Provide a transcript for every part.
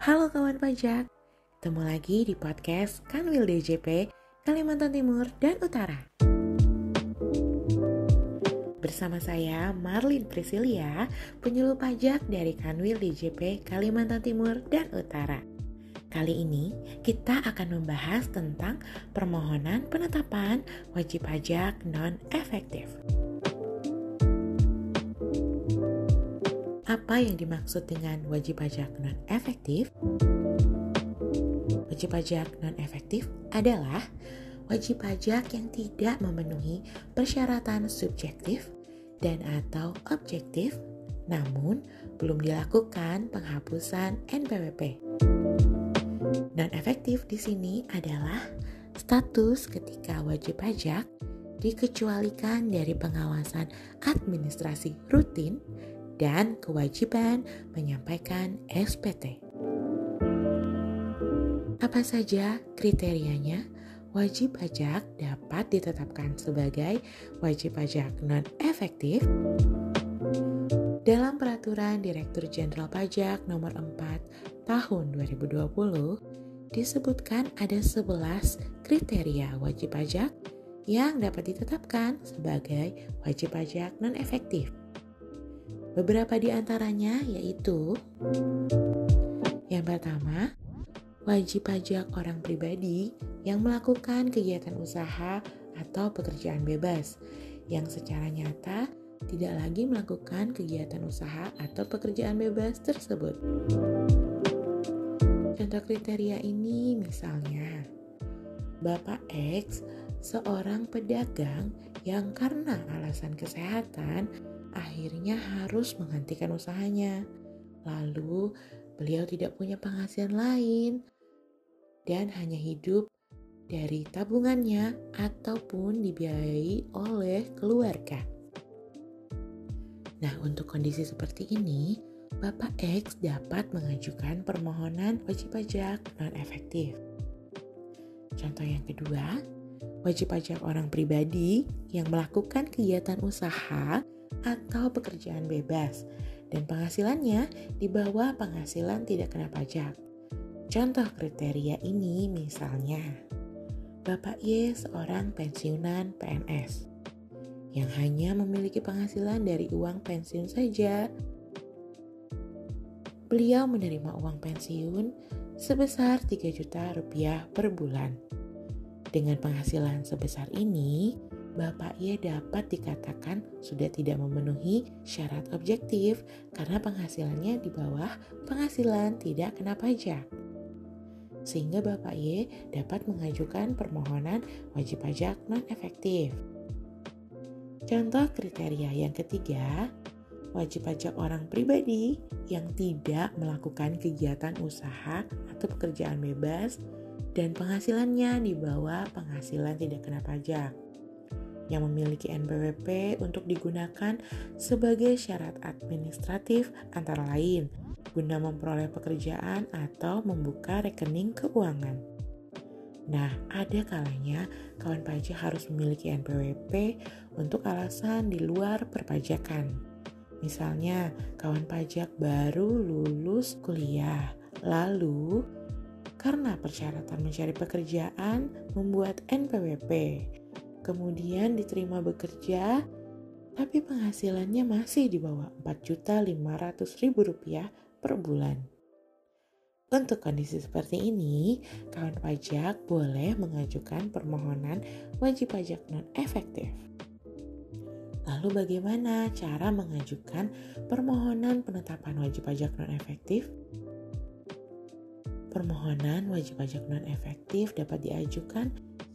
Halo kawan pajak, ketemu lagi di podcast Kanwil DJP Kalimantan Timur dan Utara. Bersama saya Marlin Priscilia, penyuluh pajak dari Kanwil DJP Kalimantan Timur dan Utara. Kali ini kita akan membahas tentang permohonan penetapan wajib pajak non-efektif. Apa yang dimaksud dengan wajib pajak non-efektif? Wajib pajak non-efektif adalah wajib pajak yang tidak memenuhi persyaratan subjektif dan atau objektif, namun belum dilakukan penghapusan NPWP. Non-efektif di sini adalah status ketika wajib pajak dikecualikan dari pengawasan administrasi rutin dan kewajiban menyampaikan SPT. Apa saja kriterianya? Wajib pajak dapat ditetapkan sebagai wajib pajak non-efektif dalam Peraturan Direktur Jenderal Pajak Nomor 4 Tahun 2020 disebutkan ada 11 kriteria wajib pajak yang dapat ditetapkan sebagai wajib pajak non-efektif. Beberapa di antaranya yaitu yang pertama, wajib pajak orang pribadi yang melakukan kegiatan usaha atau pekerjaan bebas yang secara nyata tidak lagi melakukan kegiatan usaha atau pekerjaan bebas tersebut. Contoh kriteria ini misalnya, Bapak X seorang pedagang yang karena alasan kesehatan akhirnya harus menghentikan usahanya. Lalu, beliau tidak punya penghasilan lain dan hanya hidup dari tabungannya ataupun dibiayai oleh keluarga. Nah, untuk kondisi seperti ini, Bapak X dapat mengajukan permohonan wajib pajak non-efektif. Contoh yang kedua, wajib pajak orang pribadi yang melakukan kegiatan usaha atau pekerjaan bebas dan penghasilannya di bawah penghasilan tidak kena pajak. Contoh kriteria ini misalnya, Bapak Y seorang pensiunan PNS yang hanya memiliki penghasilan dari uang pensiun saja. Beliau menerima uang pensiun sebesar 3 juta rupiah per bulan. Dengan penghasilan sebesar ini, Bapak Y dapat dikatakan sudah tidak memenuhi syarat objektif karena penghasilannya di bawah penghasilan tidak kena pajak. Sehingga Bapak Y dapat mengajukan permohonan wajib pajak non-efektif. Contoh kriteria yang ketiga, wajib pajak orang pribadi yang tidak melakukan kegiatan usaha atau pekerjaan bebas dan penghasilannya di bawah penghasilan tidak kena pajak yang memiliki NPWP untuk digunakan sebagai syarat administratif antara lain guna memperoleh pekerjaan atau membuka rekening keuangan. Nah, ada kalanya kawan pajak harus memiliki NPWP untuk alasan di luar perpajakan. Misalnya, kawan pajak baru lulus kuliah, lalu karena persyaratan mencari pekerjaan membuat NPWP kemudian diterima bekerja, tapi penghasilannya masih di bawah 4.500.000 rupiah per bulan. Untuk kondisi seperti ini, kawan pajak boleh mengajukan permohonan wajib pajak non-efektif. Lalu bagaimana cara mengajukan permohonan penetapan wajib pajak non-efektif? Permohonan wajib pajak non-efektif dapat diajukan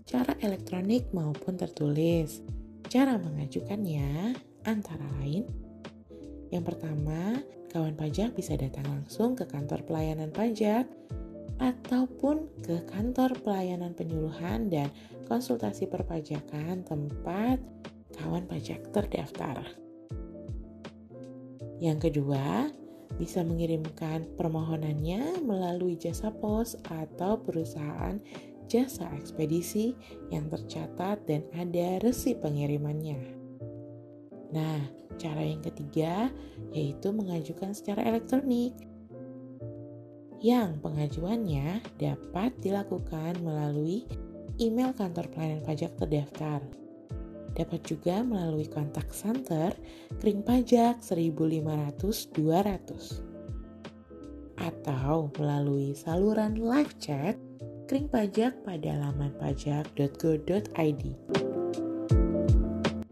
secara elektronik maupun tertulis. Cara mengajukannya antara lain yang pertama, kawan pajak bisa datang langsung ke kantor pelayanan pajak ataupun ke kantor pelayanan penyuluhan dan konsultasi perpajakan tempat kawan pajak terdaftar. Yang kedua, bisa mengirimkan permohonannya melalui jasa pos atau perusahaan jasa ekspedisi yang tercatat dan ada resi pengirimannya. Nah, cara yang ketiga yaitu mengajukan secara elektronik. yang pengajuannya dapat dilakukan melalui email kantor pelayanan pajak terdaftar. Dapat juga melalui kontak center kering pajak 1500-200 atau melalui saluran live chat kering pajak pada laman pajak.go.id.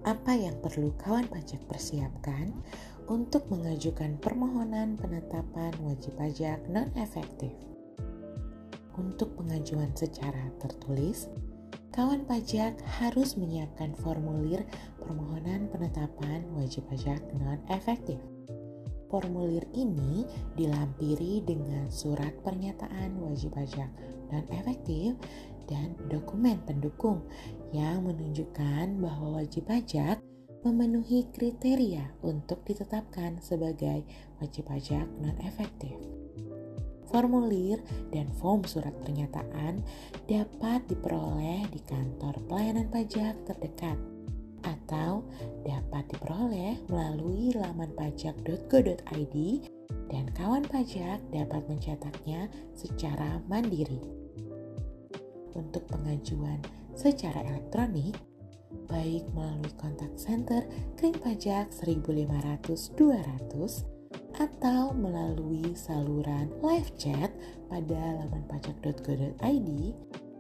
Apa yang perlu kawan pajak persiapkan untuk mengajukan permohonan penetapan wajib pajak non-efektif. Untuk pengajuan secara tertulis, kawan pajak harus menyiapkan formulir permohonan penetapan wajib pajak non-efektif. Formulir ini dilampiri dengan surat pernyataan wajib pajak non-efektif dan dokumen pendukung yang menunjukkan bahwa wajib pajak memenuhi kriteria untuk ditetapkan sebagai wajib pajak non-efektif. Formulir dan form surat pernyataan dapat diperoleh di kantor pelayanan pajak terdekat atau dapat diperoleh melalui laman pajak.go.id dan kawan pajak dapat mencetaknya secara mandiri. Untuk pengajuan secara elektronik, baik melalui kontak center krim pajak 1500-200 atau melalui saluran live chat pada laman pajak.go.id,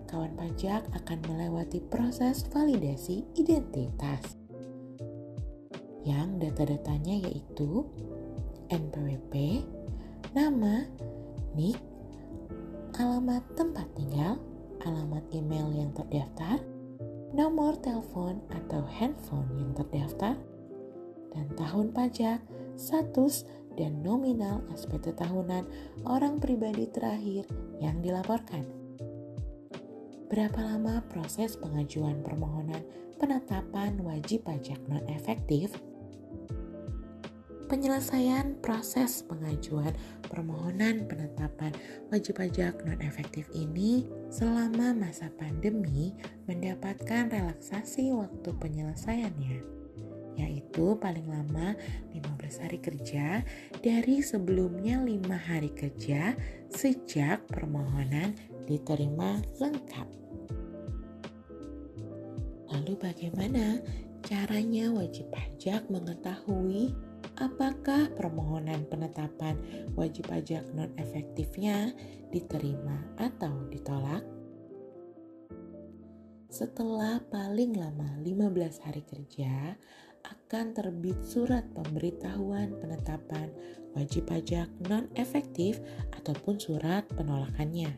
kawan pajak akan melewati proses validasi identitas. Yang data-datanya yaitu NPWP, nama, NIK, alamat tempat tinggal, alamat email yang terdaftar, nomor telepon atau handphone yang terdaftar, dan tahun pajak, status, dan nominal SPT tahunan orang pribadi terakhir yang dilaporkan. Berapa lama proses pengajuan permohonan penetapan wajib pajak non-efektif? Penyelesaian proses pengajuan permohonan penetapan wajib pajak non-efektif ini selama masa pandemi mendapatkan relaksasi waktu penyelesaiannya yaitu paling lama 15 hari kerja dari sebelumnya 5 hari kerja sejak permohonan diterima lengkap. Lalu bagaimana caranya wajib pajak mengetahui apakah permohonan penetapan wajib pajak non-efektifnya diterima atau ditolak? Setelah paling lama 15 hari kerja, akan terbit surat pemberitahuan penetapan wajib pajak non-efektif ataupun surat penolakannya.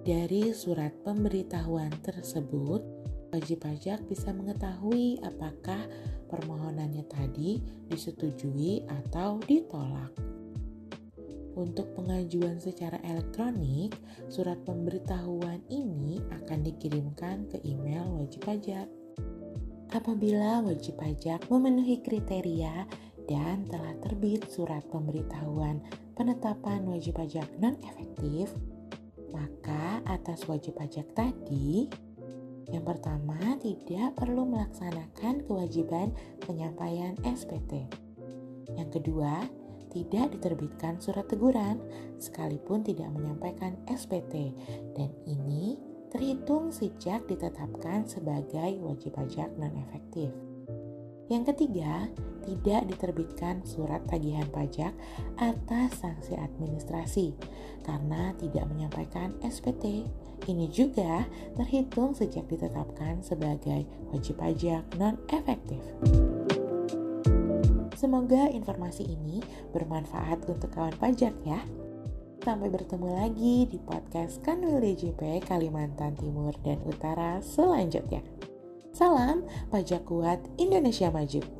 Dari surat pemberitahuan tersebut, wajib pajak bisa mengetahui apakah permohonannya tadi disetujui atau ditolak. Untuk pengajuan secara elektronik, surat pemberitahuan ini akan dikirimkan ke email wajib pajak. Apabila wajib pajak memenuhi kriteria dan telah terbit surat pemberitahuan penetapan wajib pajak non-efektif, maka atas wajib pajak tadi yang pertama, tidak perlu melaksanakan kewajiban penyampaian SPT. Yang kedua, tidak diterbitkan surat teguran sekalipun tidak menyampaikan SPT dan ini terhitung sejak ditetapkan sebagai wajib pajak non-efektif. Yang ketiga, tidak diterbitkan surat tagihan pajak atas sanksi administrasi karena tidak menyampaikan SPT ini juga terhitung sejak ditetapkan sebagai wajib pajak non-efektif. Semoga informasi ini bermanfaat untuk kawan pajak ya. Sampai bertemu lagi di podcast Kanwil DJP Kalimantan Timur dan Utara selanjutnya. Salam pajak kuat Indonesia Maju.